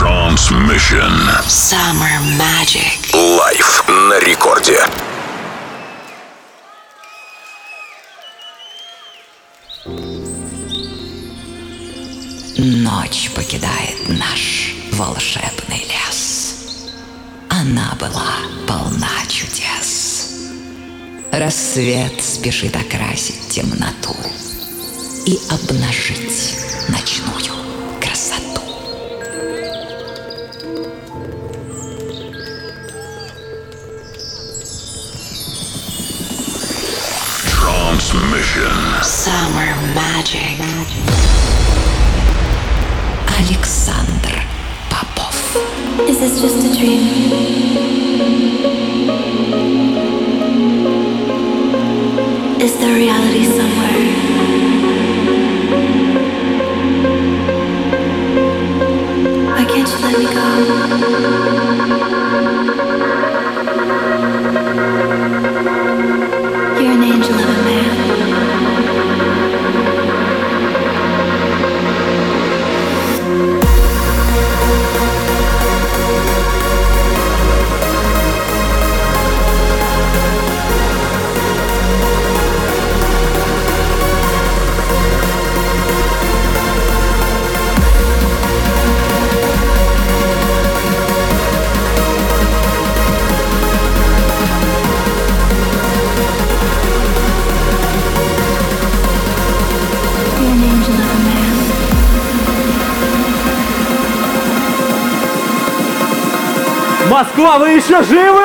Trancemission. Summer Magic. Live на Рекорде. Ночь покидает наш волшебный лес. Она была полна чудес. Рассвет спешит окрасить темноту и обнажить ночную Summer Magic. Александр Попов. Is this just a dream? Is there reality somewhere? Why can't you let me go? Москва, вы еще живы?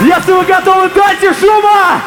Если вы готовы, дайте шума!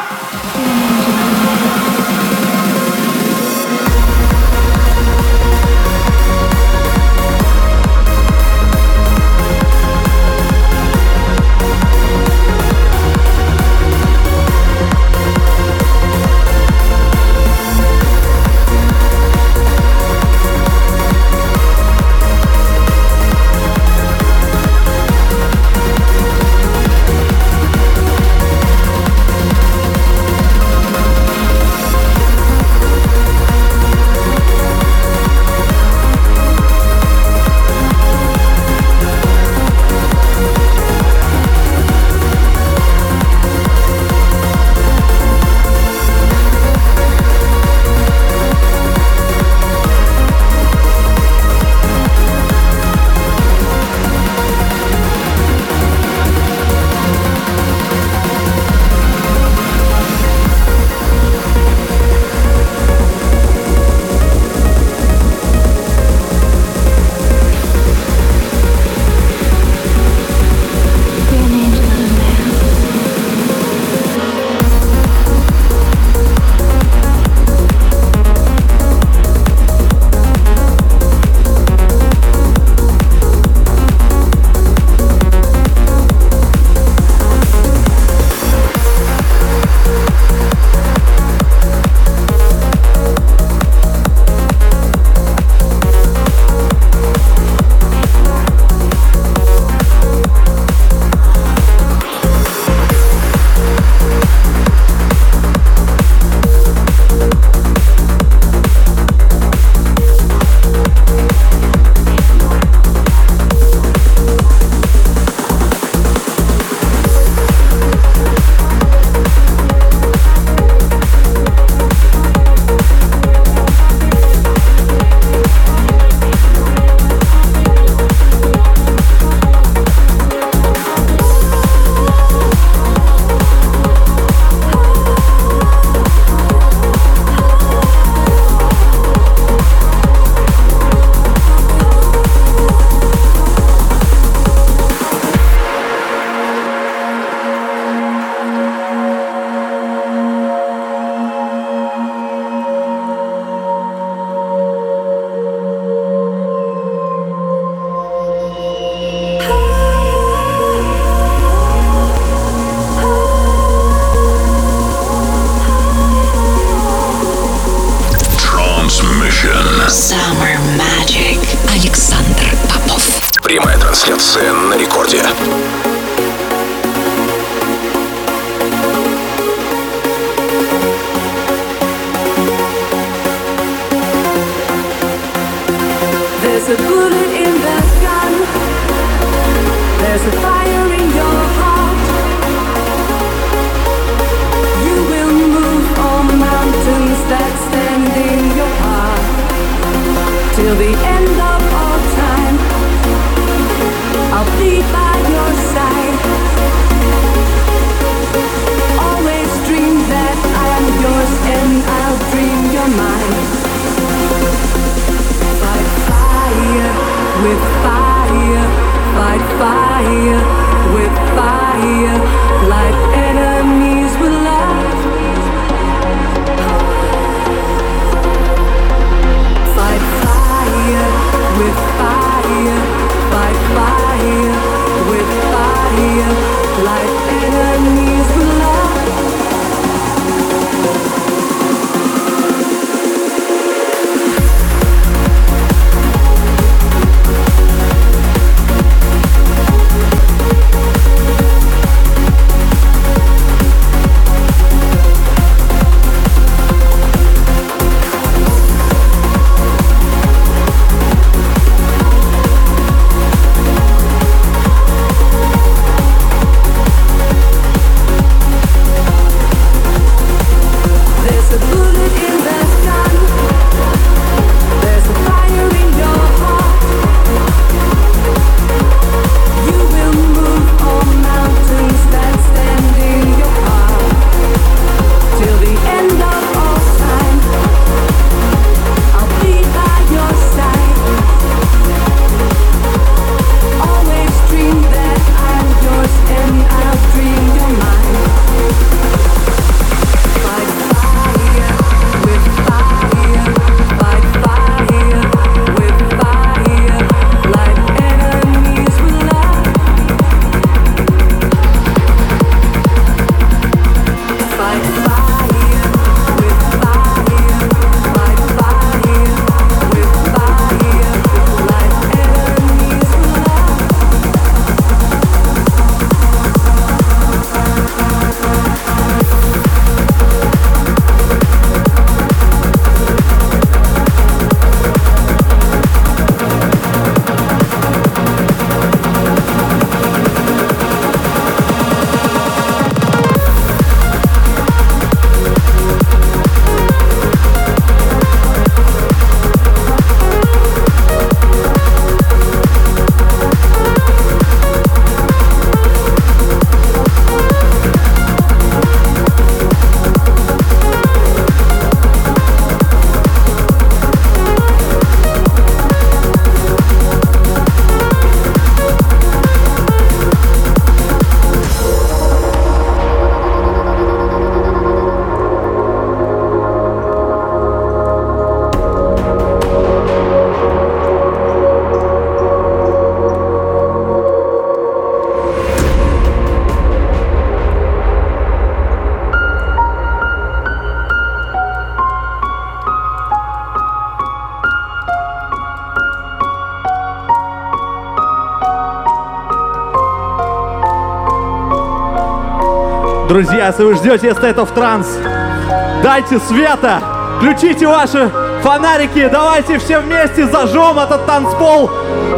Друзья, если вы ждете State of Trance, дайте света, включите ваши фонарики, давайте все вместе зажжем этот танцпол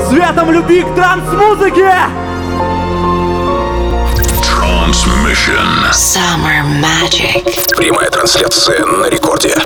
светом любви к транс-музыке! Transmission. Summer Magic. Прямая трансляция на рекорде.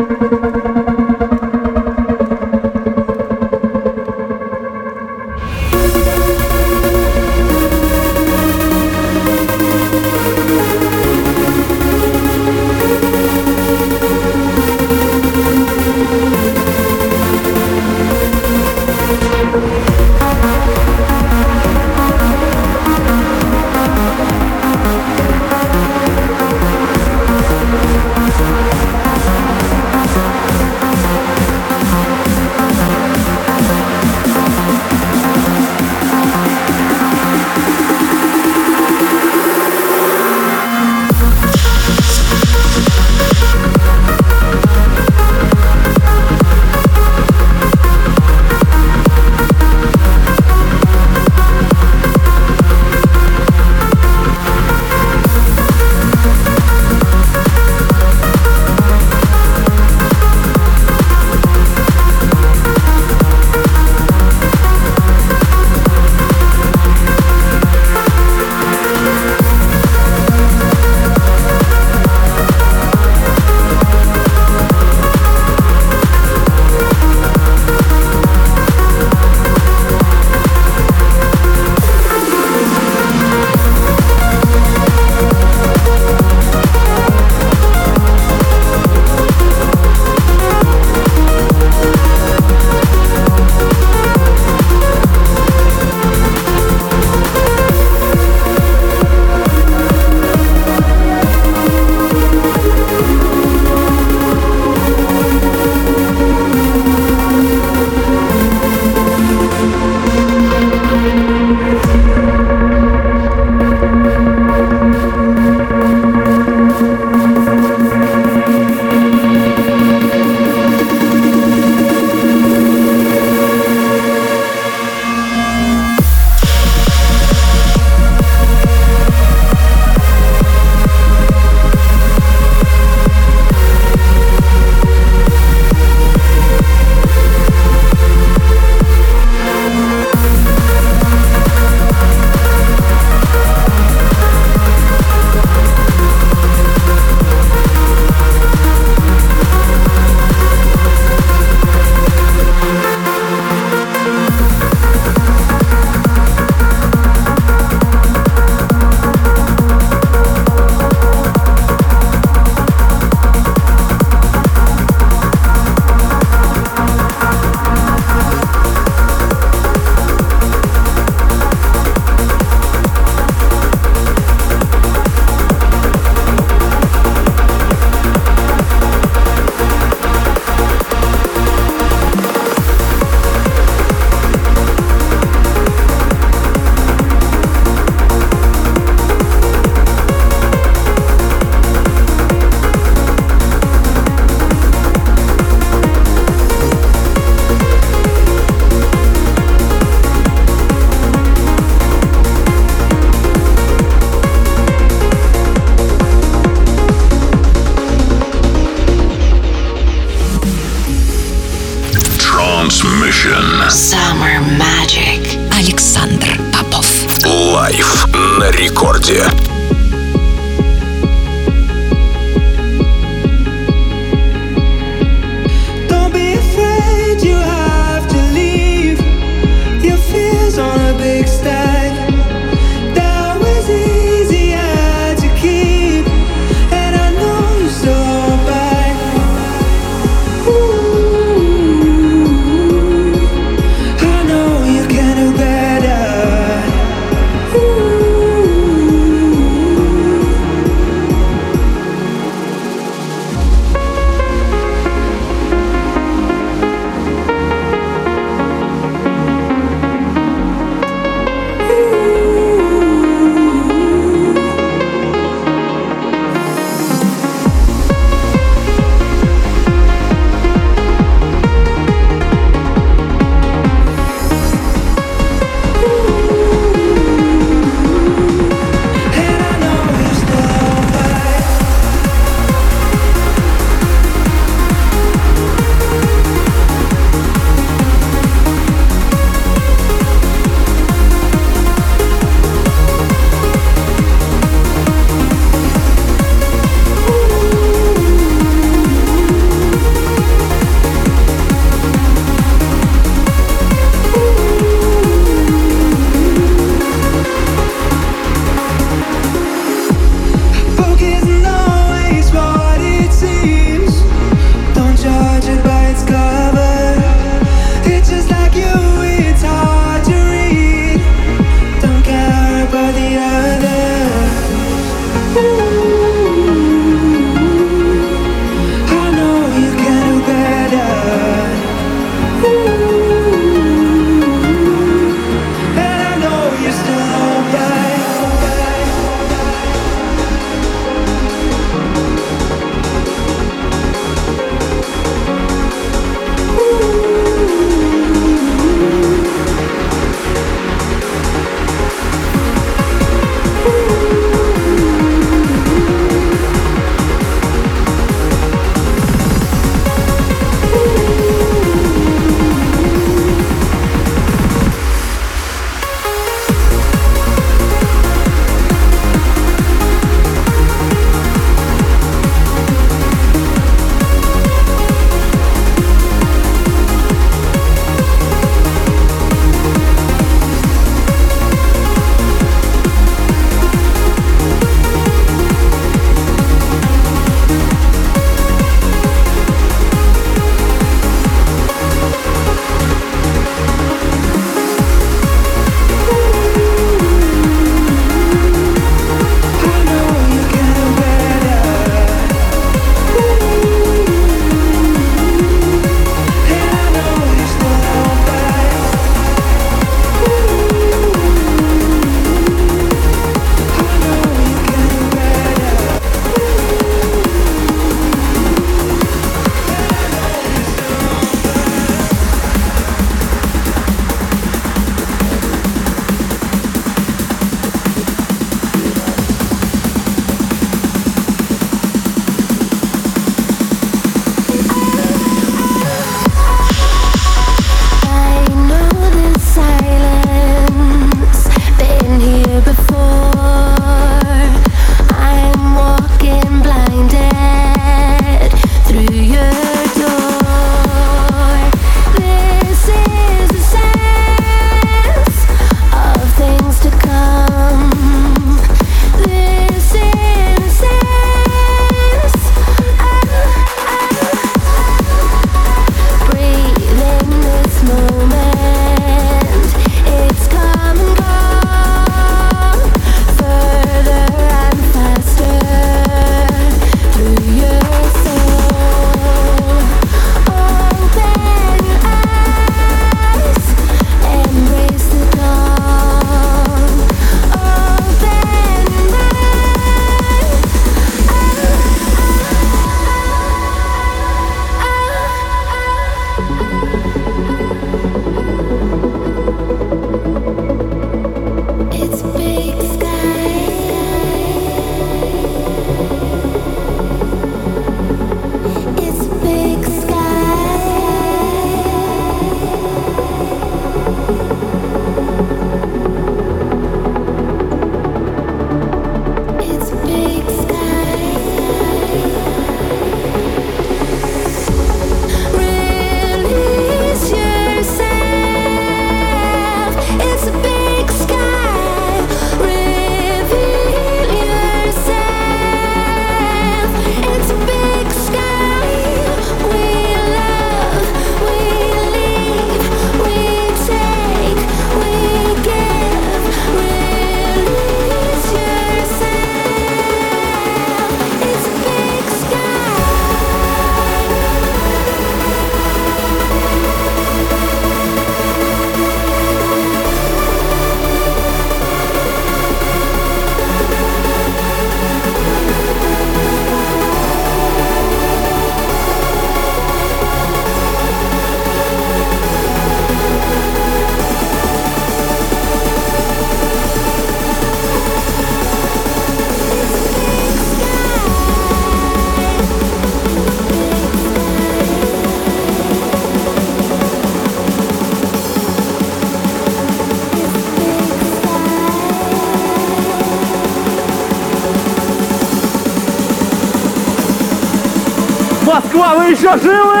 Еще живы?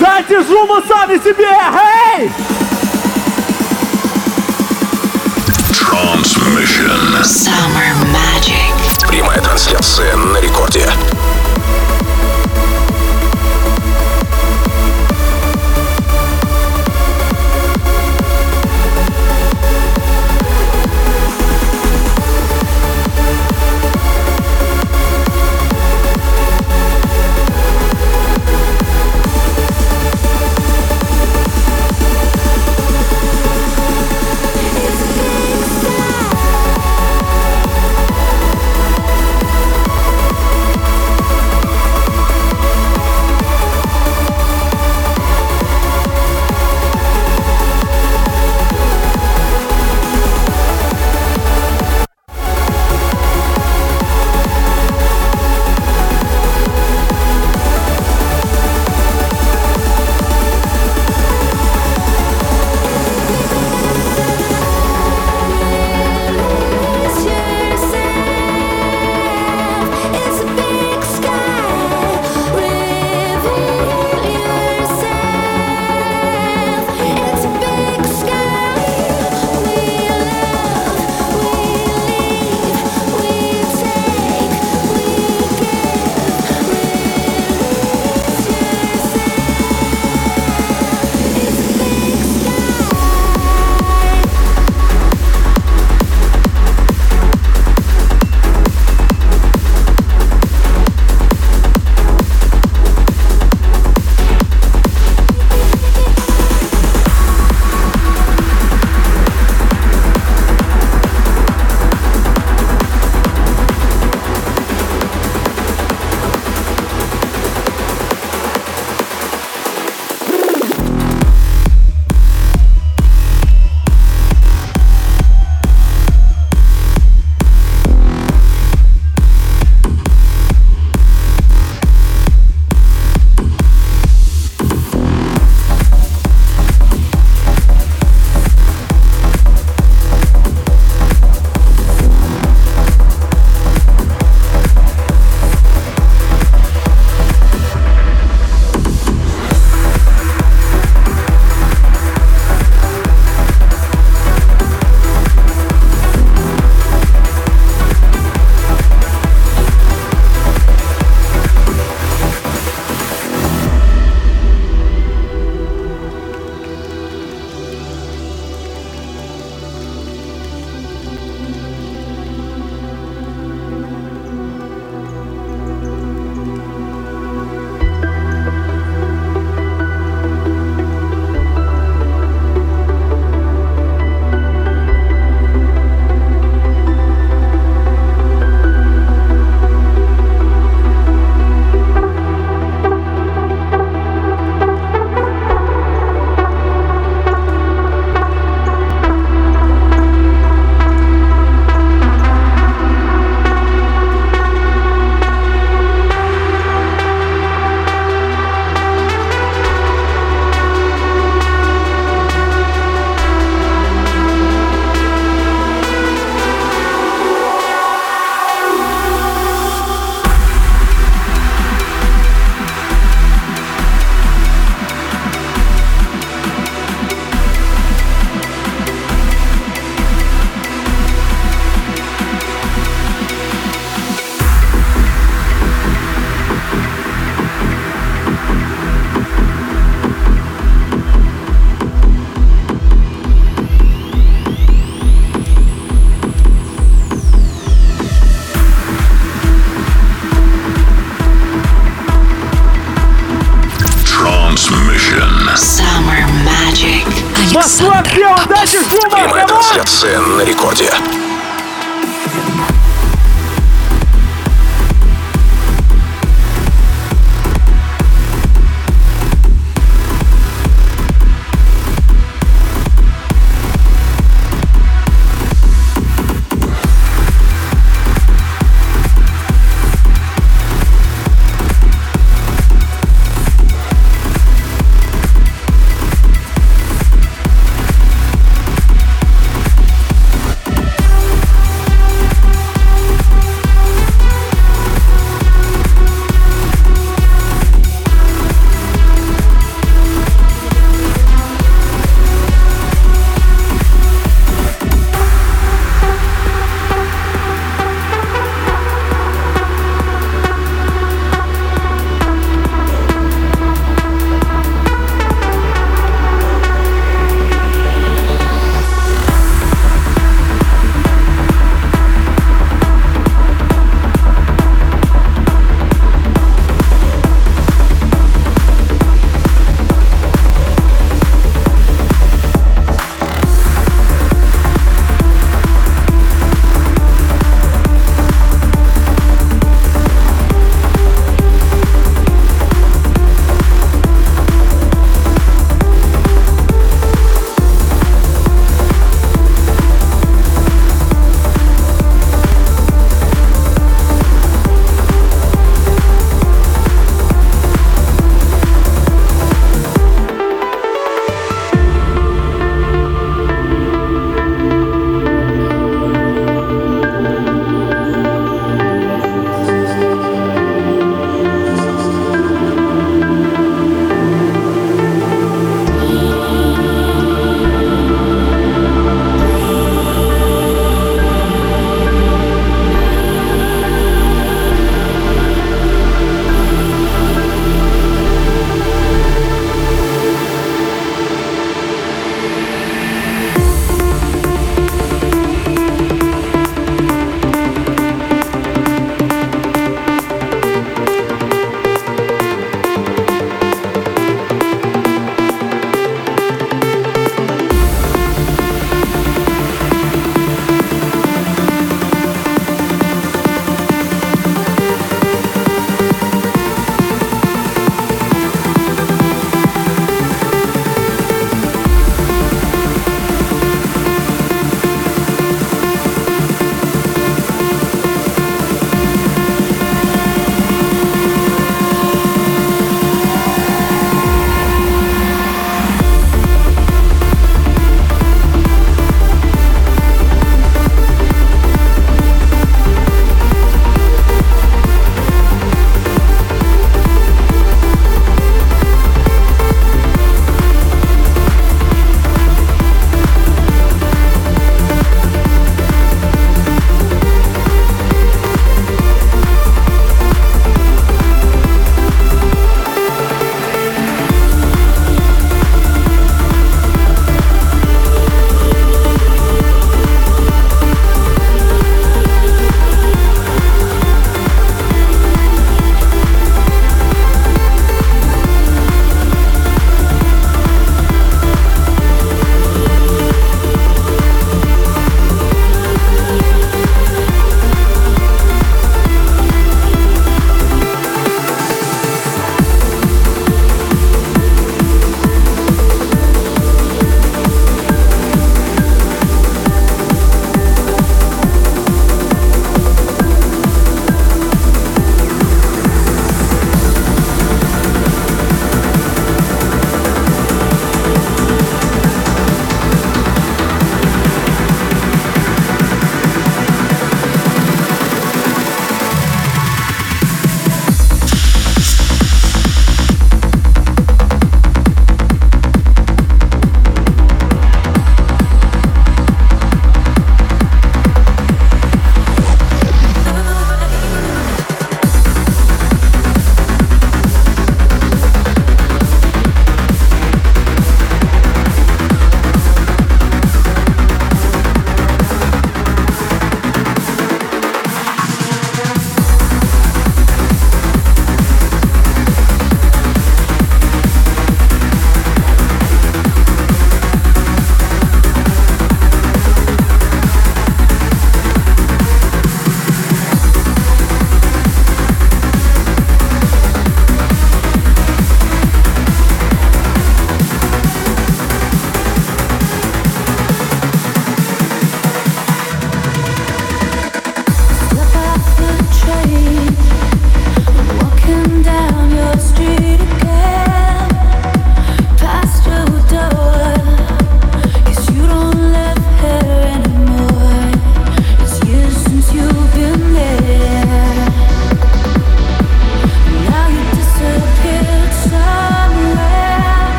Дайте шума сами себе! Эй! Transmission. Summer magic. Прямая трансляция на рекорде.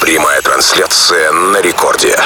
Прямая трансляция на рекорде.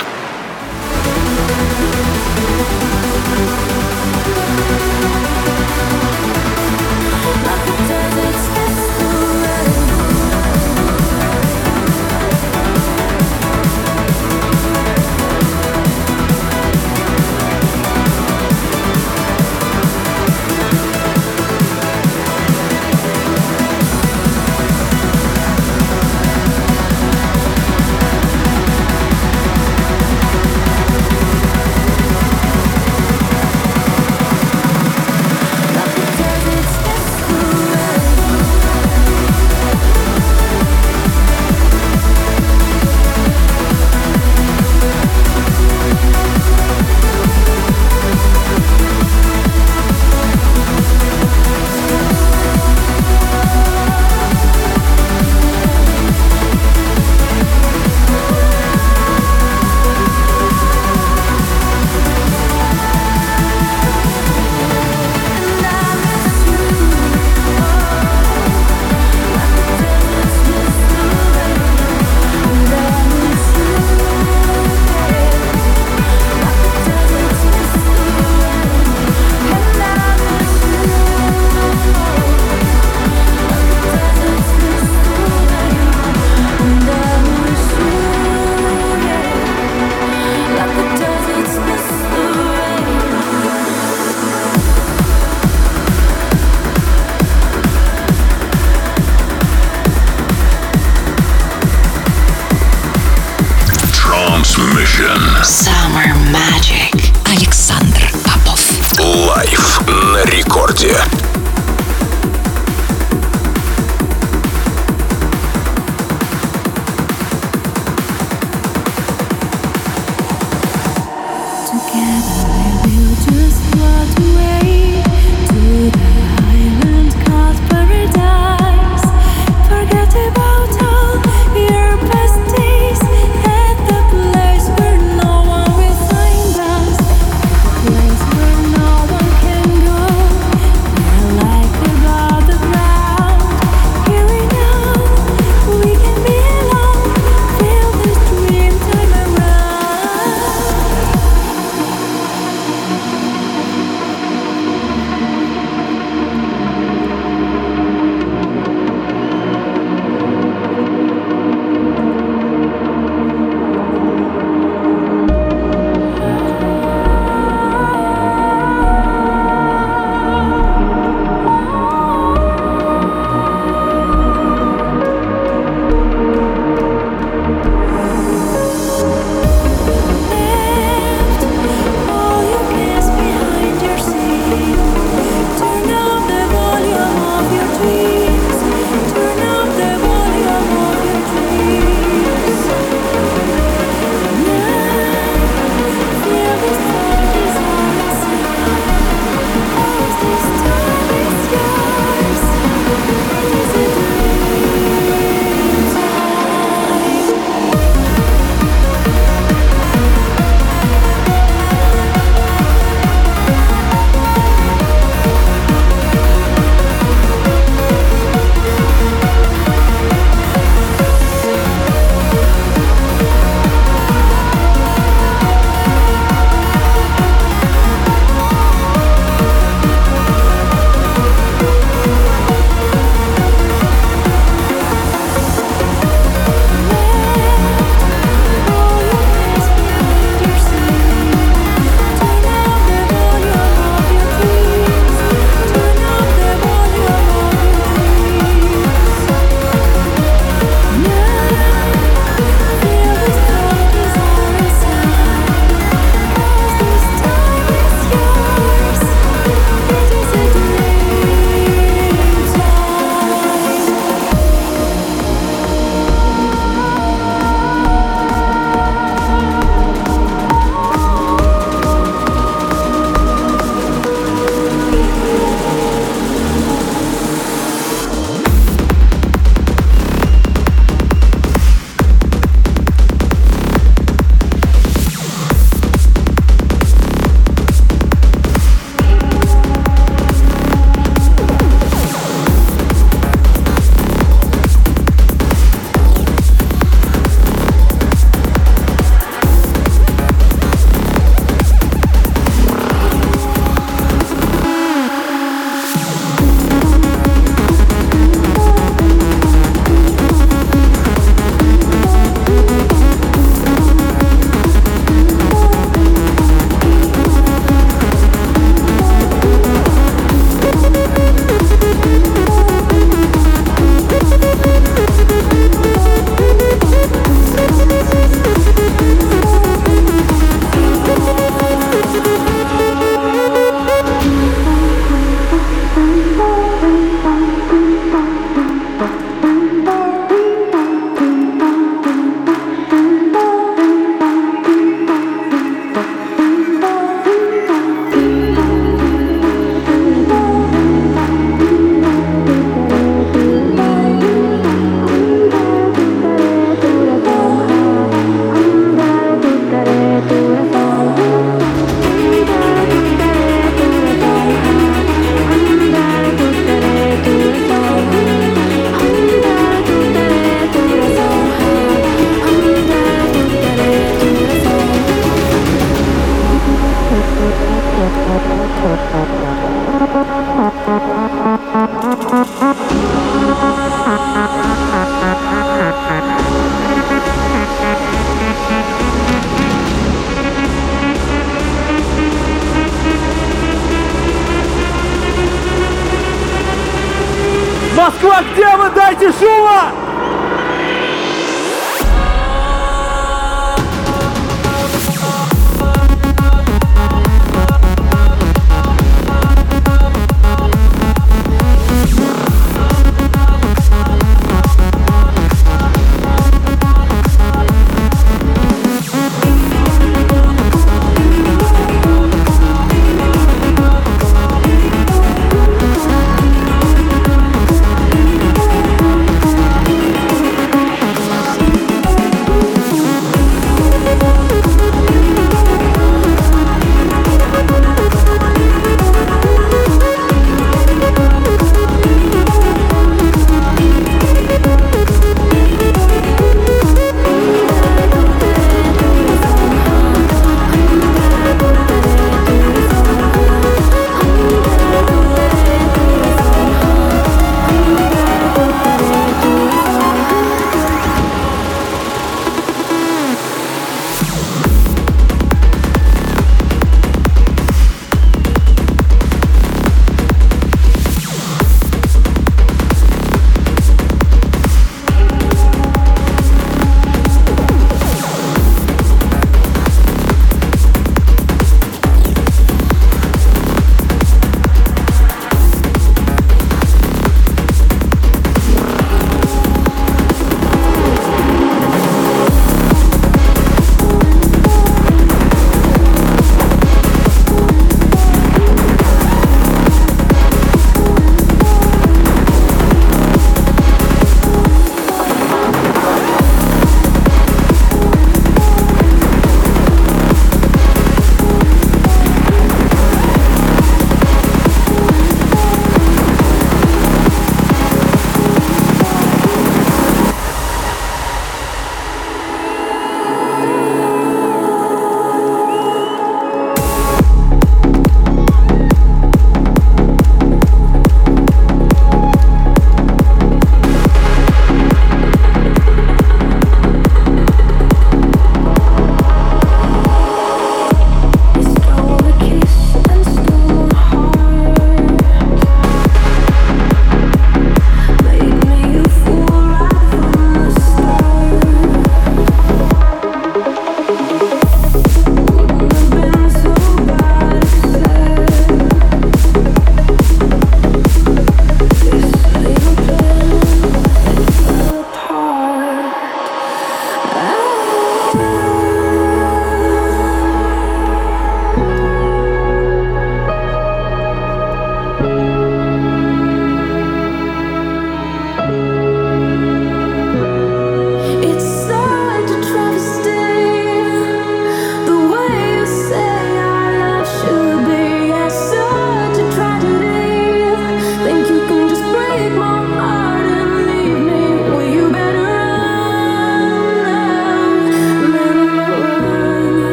Лайв на рекорде.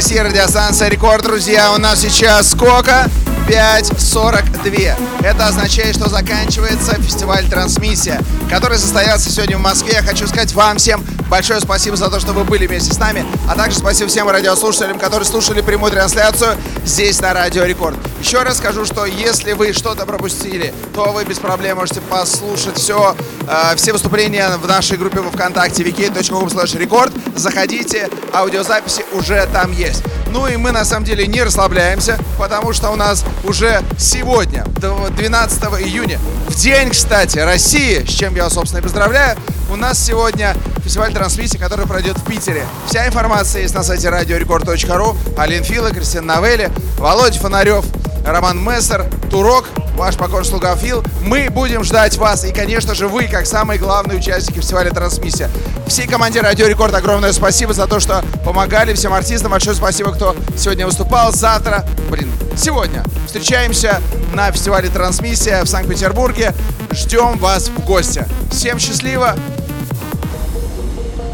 Россия, радиостанция Рекорд, друзья. У нас сейчас сколько? 5.42. Это означает, что заканчивается фестиваль «Трансмиссия», который состоялся сегодня в Москве. Я хочу сказать вам всем большое спасибо за то, что вы были вместе с нами, а также спасибо всем радиослушателям, которые слушали прямую трансляцию здесь на Радио Рекорд. Еще раз скажу, что если вы что-то пропустили, то вы без проблем можете послушать все, э, все выступления в нашей группе во ВКонтакте vk.com record. Заходите, аудиозаписи уже там есть. Ну и мы на самом деле не расслабляемся, потому что у нас уже сегодня, 12 июня, в день, кстати, России, с чем я вас, собственно, и поздравляю, у нас сегодня фестиваль трансмиссии, который пройдет в Питере. Вся информация есть на сайте radiorecord.ru. Алин Фила, Кристина Новелли, Володя Фонарев, Роман Мессер, Турок, ваш покорный слуга Фил. Мы будем ждать вас и, конечно же, вы, как самые главные участники фестиваля «Трансмиссия». Всей команде «Радио Рекорд» огромное спасибо за то, что помогали всем артистам. Большое спасибо, кто сегодня выступал. Завтра, блин, сегодня встречаемся на фестивале «Трансмиссия» в Санкт-Петербурге. Ждем вас в гости. Всем счастливо.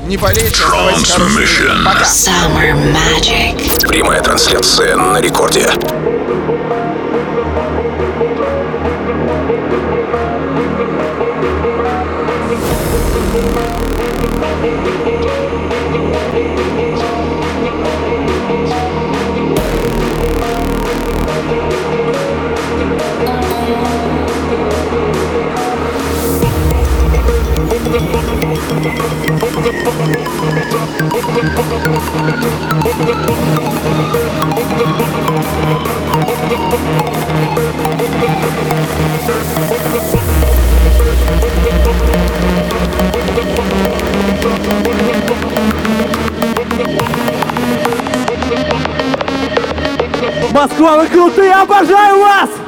Не болейте, оставайтесь хорошими. Transmission. Пока. Summer Magic. Прямая трансляция на рекорде. Москва, вы крутые, обожаю вас!